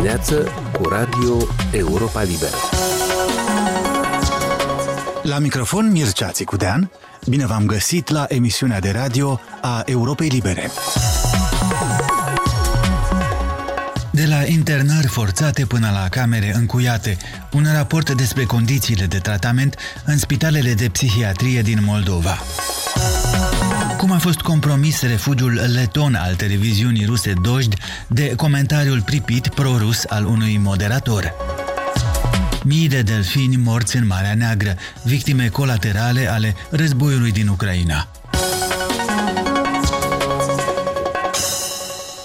dimineață cu Radio Europa Liberă. La microfon Mircea Țicudean, bine v-am găsit la emisiunea de radio a Europei Libere. De la internări forțate până la camere încuiate, un raport despre condițiile de tratament în spitalele de psihiatrie din Moldova. Cum a fost compromis refugiul leton al televiziunii ruse Dojd de comentariul pripit pro-rus al unui moderator. Mii de delfini morți în Marea Neagră, victime colaterale ale războiului din Ucraina.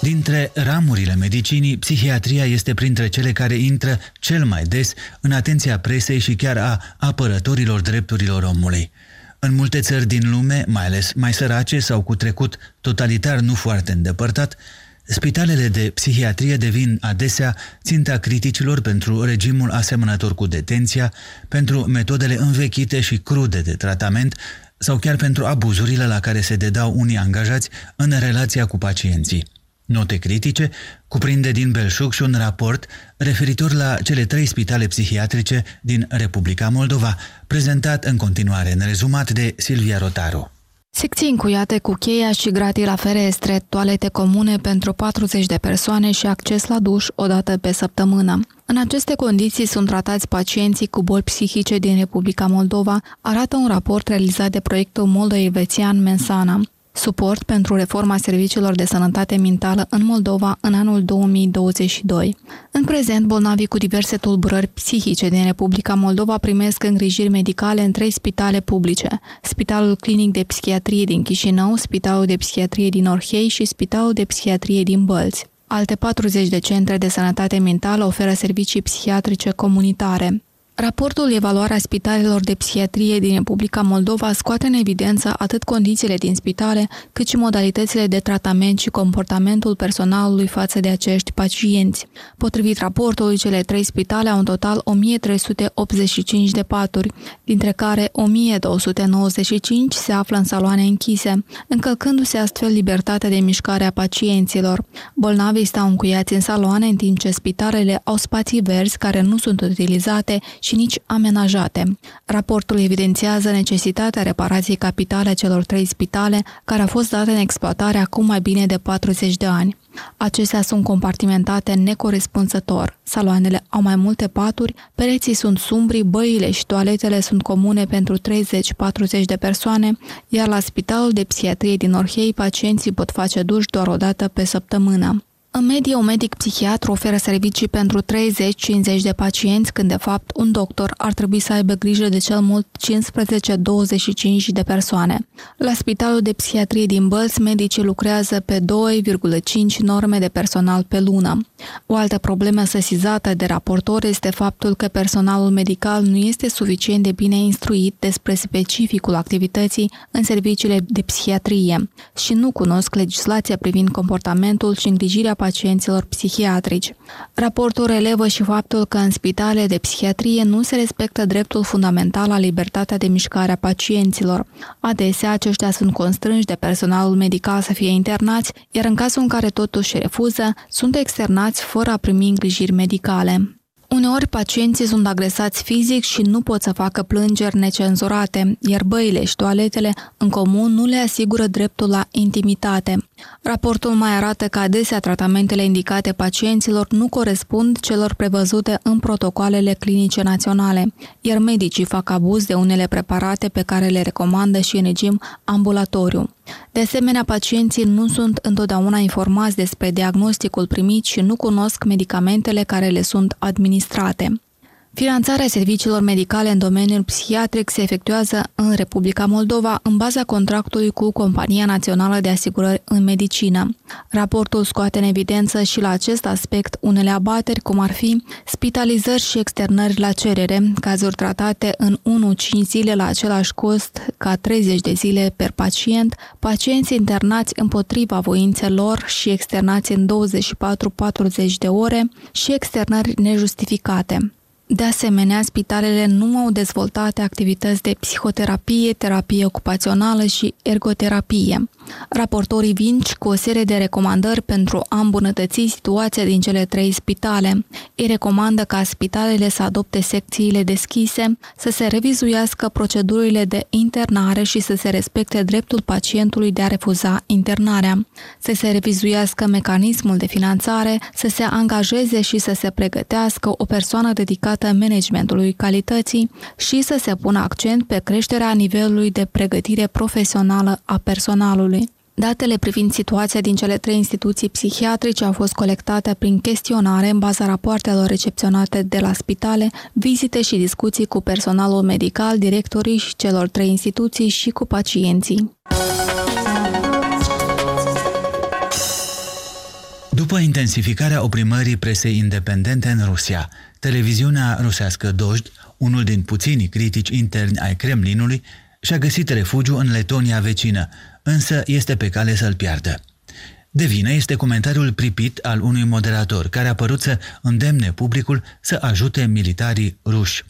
Dintre ramurile medicinii, psihiatria este printre cele care intră cel mai des în atenția presei și chiar a apărătorilor drepturilor omului. În multe țări din lume, mai ales mai sărace sau cu trecut totalitar nu foarte îndepărtat, spitalele de psihiatrie devin adesea ținta criticilor pentru regimul asemănător cu detenția, pentru metodele învechite și crude de tratament sau chiar pentru abuzurile la care se dedau unii angajați în relația cu pacienții. Note critice cuprinde din belșug și un raport referitor la cele trei spitale psihiatrice din Republica Moldova, prezentat în continuare în rezumat de Silvia Rotaru. Secții încuiate cu cheia și gratii la ferestre, toalete comune pentru 40 de persoane și acces la duș o dată pe săptămână. În aceste condiții sunt tratați pacienții cu boli psihice din Republica Moldova, arată un raport realizat de proiectul moldovețian Mensana suport pentru reforma serviciilor de sănătate mentală în Moldova în anul 2022. În prezent, bolnavii cu diverse tulburări psihice din Republica Moldova primesc îngrijiri medicale în trei spitale publice, Spitalul Clinic de Psihiatrie din Chișinău, Spitalul de Psihiatrie din Orhei și Spitalul de Psihiatrie din Bălți. Alte 40 de centre de sănătate mentală oferă servicii psihiatrice comunitare. Raportul Evaluarea spitalelor de psihiatrie din Republica Moldova scoate în evidență atât condițiile din spitale, cât și modalitățile de tratament și comportamentul personalului față de acești pacienți. Potrivit raportului, cele trei spitale au în total 1385 de paturi, dintre care 1295 se află în saloane închise, încălcându-se astfel libertatea de mișcare a pacienților. Bolnavii stau încuiați în saloane, în timp ce spitalele au spații verzi care nu sunt utilizate și nici amenajate. Raportul evidențiază necesitatea reparației capitale a celor trei spitale, care au fost date în exploatare acum mai bine de 40 de ani. Acestea sunt compartimentate necorespunzător. Saloanele au mai multe paturi, pereții sunt sumbri, băile și toaletele sunt comune pentru 30-40 de persoane, iar la spitalul de psihiatrie din Orhei pacienții pot face duș doar o dată pe săptămână. În medie, un medic psihiatru oferă servicii pentru 30-50 de pacienți, când de fapt un doctor ar trebui să aibă grijă de cel mult 15-25 de persoane. La Spitalul de Psihiatrie din Bălți, medicii lucrează pe 2,5 norme de personal pe lună. O altă problemă sesizată de raportor este faptul că personalul medical nu este suficient de bine instruit despre specificul activității în serviciile de psihiatrie și nu cunosc legislația privind comportamentul și îngrijirea pacienților psihiatrici. Raportul relevă și faptul că în spitale de psihiatrie nu se respectă dreptul fundamental la libertatea de mișcare a pacienților. Adesea, aceștia sunt constrânși de personalul medical să fie internați, iar în cazul în care totuși refuză, sunt externați fără a primi îngrijiri medicale. Uneori pacienții sunt agresați fizic și nu pot să facă plângeri necenzurate, iar băile și toaletele în comun nu le asigură dreptul la intimitate. Raportul mai arată că adesea tratamentele indicate pacienților nu corespund celor prevăzute în protocoalele clinice naționale, iar medicii fac abuz de unele preparate pe care le recomandă și în regim ambulatoriu. De asemenea, pacienții nu sunt întotdeauna informați despre diagnosticul primit și nu cunosc medicamentele care le sunt administrate. Finanțarea serviciilor medicale în domeniul psihiatric se efectuează în Republica Moldova în baza contractului cu Compania Națională de Asigurări în Medicină. Raportul scoate în evidență și la acest aspect unele abateri, cum ar fi spitalizări și externări la cerere, cazuri tratate în 1-5 zile la același cost ca 30 de zile per pacient, pacienți internați împotriva voințelor și externați în 24-40 de ore și externări nejustificate. De asemenea, spitalele nu au dezvoltate activități de psihoterapie, terapie ocupațională și ergoterapie. Raportorii vin cu o serie de recomandări pentru a îmbunătăți situația din cele trei spitale. Ei recomandă ca spitalele să adopte secțiile deschise, să se revizuiască procedurile de internare și să se respecte dreptul pacientului de a refuza internarea, să se revizuiască mecanismul de finanțare, să se angajeze și să se pregătească o persoană dedicată managementului calității și să se pună accent pe creșterea nivelului de pregătire profesională a personalului. Datele privind situația din cele trei instituții psihiatrice au fost colectate prin chestionare în baza rapoartelor recepționate de la spitale, vizite și discuții cu personalul medical, directorii și celor trei instituții și cu pacienții. După intensificarea oprimării presei independente în Rusia, televiziunea rusească Dojd, unul din puținii critici interni ai Kremlinului, și-a găsit refugiu în Letonia vecină, însă este pe cale să-l piardă. De vină este comentariul pripit al unui moderator care a părut să îndemne publicul să ajute militarii ruși.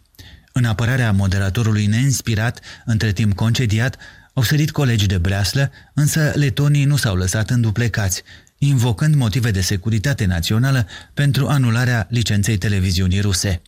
În apărarea moderatorului neinspirat, între timp concediat, au sărit colegi de breaslă, însă letonii nu s-au lăsat înduplecați, invocând motive de securitate națională pentru anularea licenței televiziunii ruse.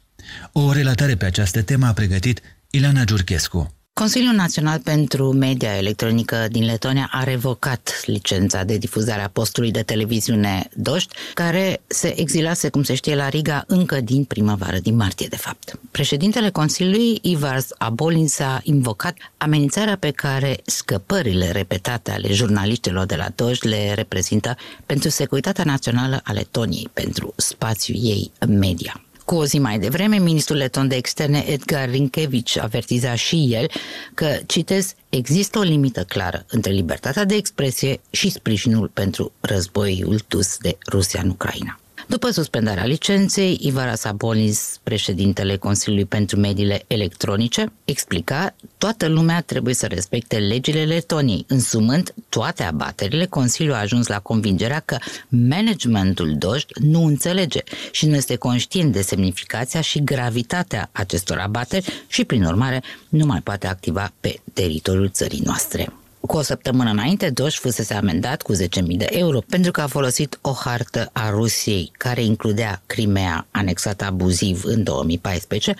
O relatare pe această temă a pregătit Ilana Giurchescu. Consiliul Național pentru Media Electronică din Letonia a revocat licența de difuzare a postului de televiziune Doști, care se exilase, cum se știe, la Riga încă din primăvară, din martie, de fapt. Președintele Consiliului, Ivars Abolin, s-a invocat amenințarea pe care scăpările repetate ale jurnaliștilor de la Doști le reprezintă pentru securitatea națională a Letoniei, pentru spațiul ei media. Cu o zi mai devreme, ministrul leton de externe Edgar Rinkevici avertiza și el că, citez, există o limită clară între libertatea de expresie și sprijinul pentru războiul dus de Rusia în Ucraina. După suspendarea licenței, Ivara Sabonis, președintele Consiliului pentru Mediile Electronice, explica toată lumea trebuie să respecte legile Letoniei. Însumând toate abaterile, Consiliul a ajuns la convingerea că managementul Dojd nu înțelege și nu este conștient de semnificația și gravitatea acestor abateri și, prin urmare, nu mai poate activa pe teritoriul țării noastre. Cu o săptămână înainte, Doș fusese amendat cu 10.000 de euro pentru că a folosit o hartă a Rusiei care includea Crimea anexată abuziv în 2014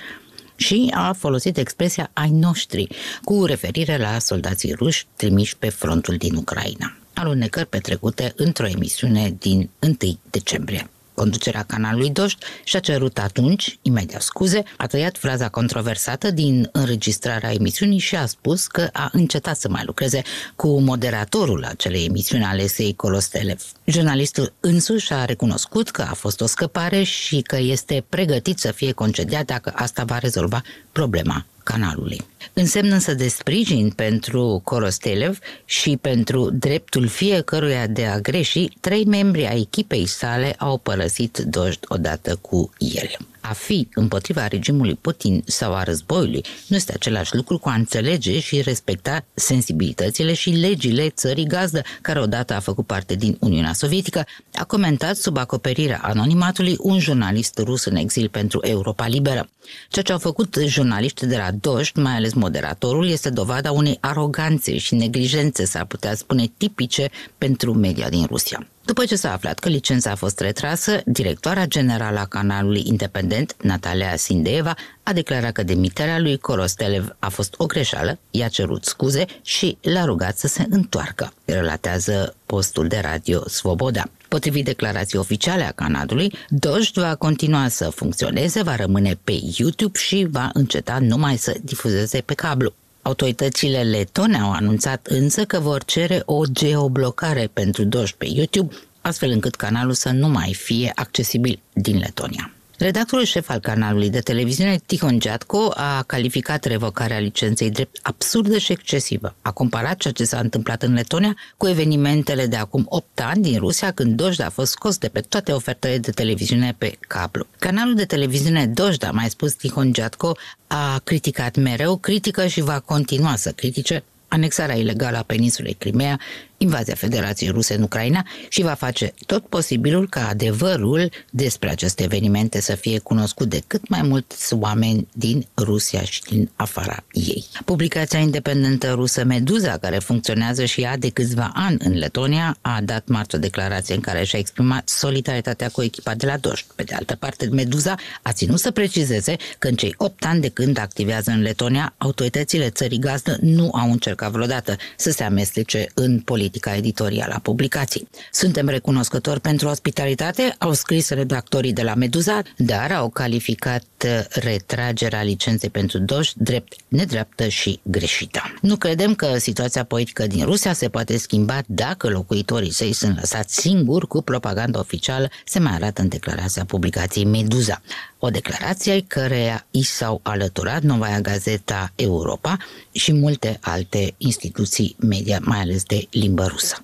și a folosit expresia ai noștri cu referire la soldații ruși trimiși pe frontul din Ucraina. Alunecări petrecute într-o emisiune din 1 decembrie. Conducerea canalului Doști și-a cerut atunci, imediat scuze, a tăiat fraza controversată din înregistrarea emisiunii și a spus că a încetat să mai lucreze cu moderatorul acelei emisiuni alesei Colostelev. Jurnalistul însuși a recunoscut că a fost o scăpare și că este pregătit să fie concediat dacă asta va rezolva problema canalului. Însemnă însă de sprijin pentru Korostelev și pentru dreptul fiecăruia de a greși, trei membri ai echipei sale au părăsit Dojd odată cu el a fi împotriva regimului Putin sau a războiului nu este același lucru cu a înțelege și respecta sensibilitățile și legile țării gazdă, care odată a făcut parte din Uniunea Sovietică, a comentat sub acoperirea anonimatului un jurnalist rus în exil pentru Europa Liberă. Ceea ce au făcut jurnaliști de la Doști, mai ales moderatorul, este dovada unei aroganțe și neglijențe, s-ar putea spune, tipice pentru media din Rusia. După ce s-a aflat că licența a fost retrasă, directoarea generală a canalului independent, Natalia Sindeeva, a declarat că demiterea lui Korostelev a fost o greșeală, i-a cerut scuze și l-a rugat să se întoarcă, relatează postul de radio Svoboda. Potrivit declarației oficiale a canalului, Dojd va continua să funcționeze, va rămâne pe YouTube și va înceta numai să difuzeze pe cablu. Autoritățile letone au anunțat însă că vor cere o geoblocare pentru Doș pe YouTube, astfel încât canalul să nu mai fie accesibil din Letonia. Redactorul șef al canalului de televiziune, Tihon Giatco, a calificat revocarea licenței drept absurdă și excesivă. A comparat ceea ce s-a întâmplat în Letonia cu evenimentele de acum 8 ani din Rusia, când Dojda a fost scos de pe toate ofertele de televiziune pe cablu. Canalul de televiziune Dojda, mai spus Tihon Giatco, a criticat mereu, critică și va continua să critique anexarea ilegală a peninsulei Crimea invazia Federației Ruse în Ucraina și va face tot posibilul ca adevărul despre aceste evenimente să fie cunoscut de cât mai mulți oameni din Rusia și din afara ei. Publicația independentă rusă Meduza, care funcționează și ea de câțiva ani în Letonia, a dat marți o declarație în care și-a exprimat solidaritatea cu echipa de la Doști. Pe de altă parte, Meduza a ținut să precizeze că în cei 8 ani de când activează în Letonia, autoritățile țării gazdă nu au încercat vreodată să se amestece în politica editorială a publicației. Suntem recunoscători pentru ospitalitate, au scris redactorii de la Meduza, dar au calificat retragerea licenței pentru Doș drept nedreaptă și greșită. Nu credem că situația politică din Rusia se poate schimba dacă locuitorii săi sunt lăsați singuri cu propaganda oficială, se mai arată în declarația publicației Meduza. O declarație care i s-au alăturat Novaia Gazeta Europa și multe alte instituții media, mai ales de limbă rusă.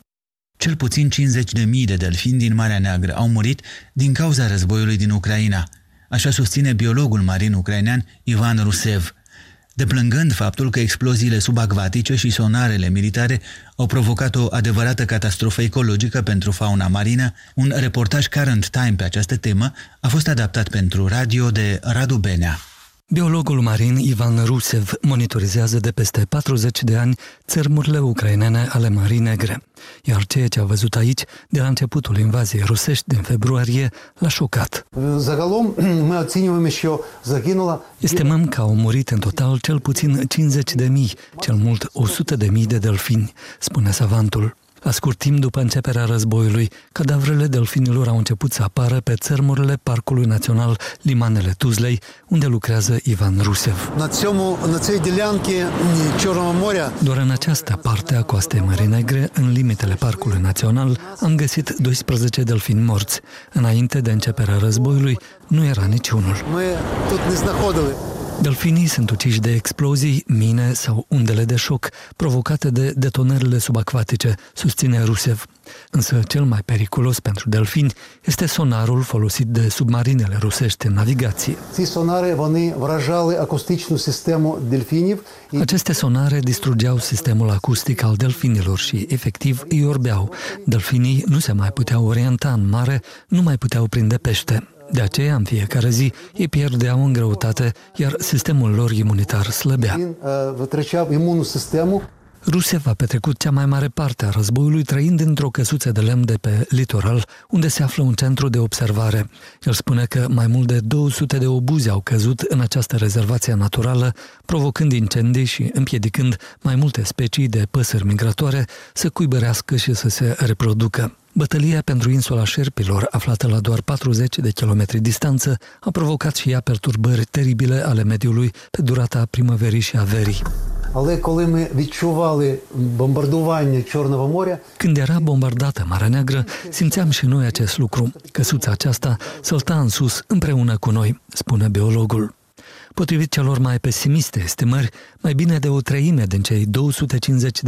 Cel puțin 50.000 de delfini din Marea Neagră au murit din cauza războiului din Ucraina, așa susține biologul marin ucrainean Ivan Rusev – deplângând faptul că exploziile subacvatice și sonarele militare au provocat o adevărată catastrofă ecologică pentru fauna marină, un reportaj Current Time pe această temă a fost adaptat pentru radio de Radu Benea. Biologul marin Ivan Rusev monitorizează de peste 40 de ani țărmurile ucrainene ale Mării Negre, iar ceea ce a văzut aici de la începutul invaziei rusești din februarie l-a șocat. Estimăm că au murit în total cel puțin 50 de mii, cel mult 100 de mii de delfini, spune savantul. La scurt timp după începerea războiului, cadavrele delfinilor au început să apară pe țărmurile Parcului Național Limanele Tuzlei, unde lucrează Ivan Rusev. Doar în această parte a coastei Mării Negre, în limitele Parcului Național, am găsit 12 delfini morți. Înainte de începerea războiului, nu era niciunul. Delfinii sunt uciși de explozii, mine sau undele de șoc provocate de detonările subacvatice, susține Rusev. Însă cel mai periculos pentru delfini este sonarul folosit de submarinele rusești în navigație. Aceste sonare distrugeau sistemul acustic al delfinilor și efectiv îi orbeau. Delfinii nu se mai puteau orienta în mare, nu mai puteau prinde pește. De aceea, în fiecare zi, ei pierdeau în greutate, iar sistemul lor imunitar slăbea. Rusia a petrecut cea mai mare parte a războiului trăind într-o căsuță de lemn de pe litoral, unde se află un centru de observare. El spune că mai mult de 200 de obuzi au căzut în această rezervație naturală, provocând incendii și împiedicând mai multe specii de păsări migratoare să cuibărească și să se reproducă. Bătălia pentru insula Șerpilor, aflată la doar 40 de kilometri distanță, a provocat și ea perturbări teribile ale mediului pe durata primăverii și a verii. Але коли ми відчували бомбардування Чорного моря, când era bombardată Marea Neagră, simțeam și noi acest lucru. Căsuța aceasta sălta în sus împreună cu noi, spune biologul. Potrivit celor mai pesimiste estimări, mai bine de o treime din cei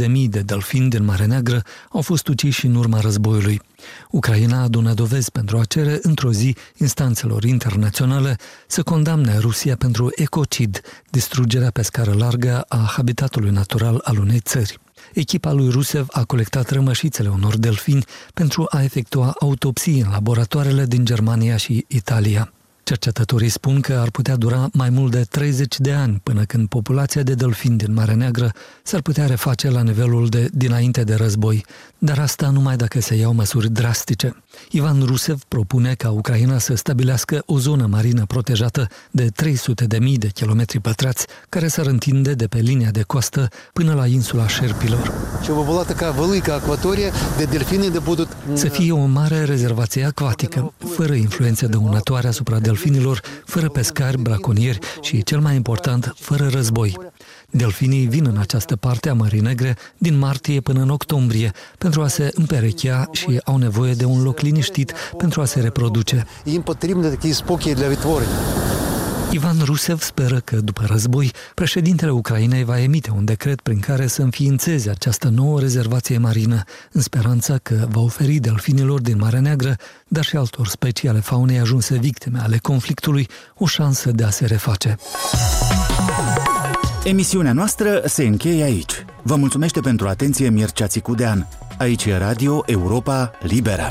250.000 de delfini din Marea Neagră au fost uciși în urma războiului. Ucraina adună dovezi pentru a cere într-o zi instanțelor internaționale să condamne Rusia pentru ecocid, distrugerea pe scară largă a habitatului natural al unei țări. Echipa lui Rusev a colectat rămășițele unor delfini pentru a efectua autopsii în laboratoarele din Germania și Italia. Cercetătorii spun că ar putea dura mai mult de 30 de ani până când populația de delfini din Marea Neagră s-ar putea reface la nivelul de dinainte de război, dar asta numai dacă se iau măsuri drastice. Ivan Rusev propune ca Ucraina să stabilească o zonă marină protejată de 300 de mii de kilometri pătrați, care s-ar întinde de pe linia de coastă până la insula Șerpilor. Să fie o mare rezervație acvatică, fără influențe dăunătoare asupra delfinilor delfinilor, fără pescari, braconieri și, cel mai important, fără război. Delfinii vin în această parte a Mării Negre din martie până în octombrie pentru a se împerechea și au nevoie de un loc liniștit pentru a se reproduce. Ivan Rusev speră că, după război, președintele Ucrainei va emite un decret prin care să înființeze această nouă rezervație marină, în speranța că va oferi delfinilor din Marea Neagră, dar și altor specii ale faunei ajunse victime ale conflictului, o șansă de a se reface. Emisiunea noastră se încheie aici. Vă mulțumește pentru atenție Mircea Țicudean. Aici e Radio Europa Liberă.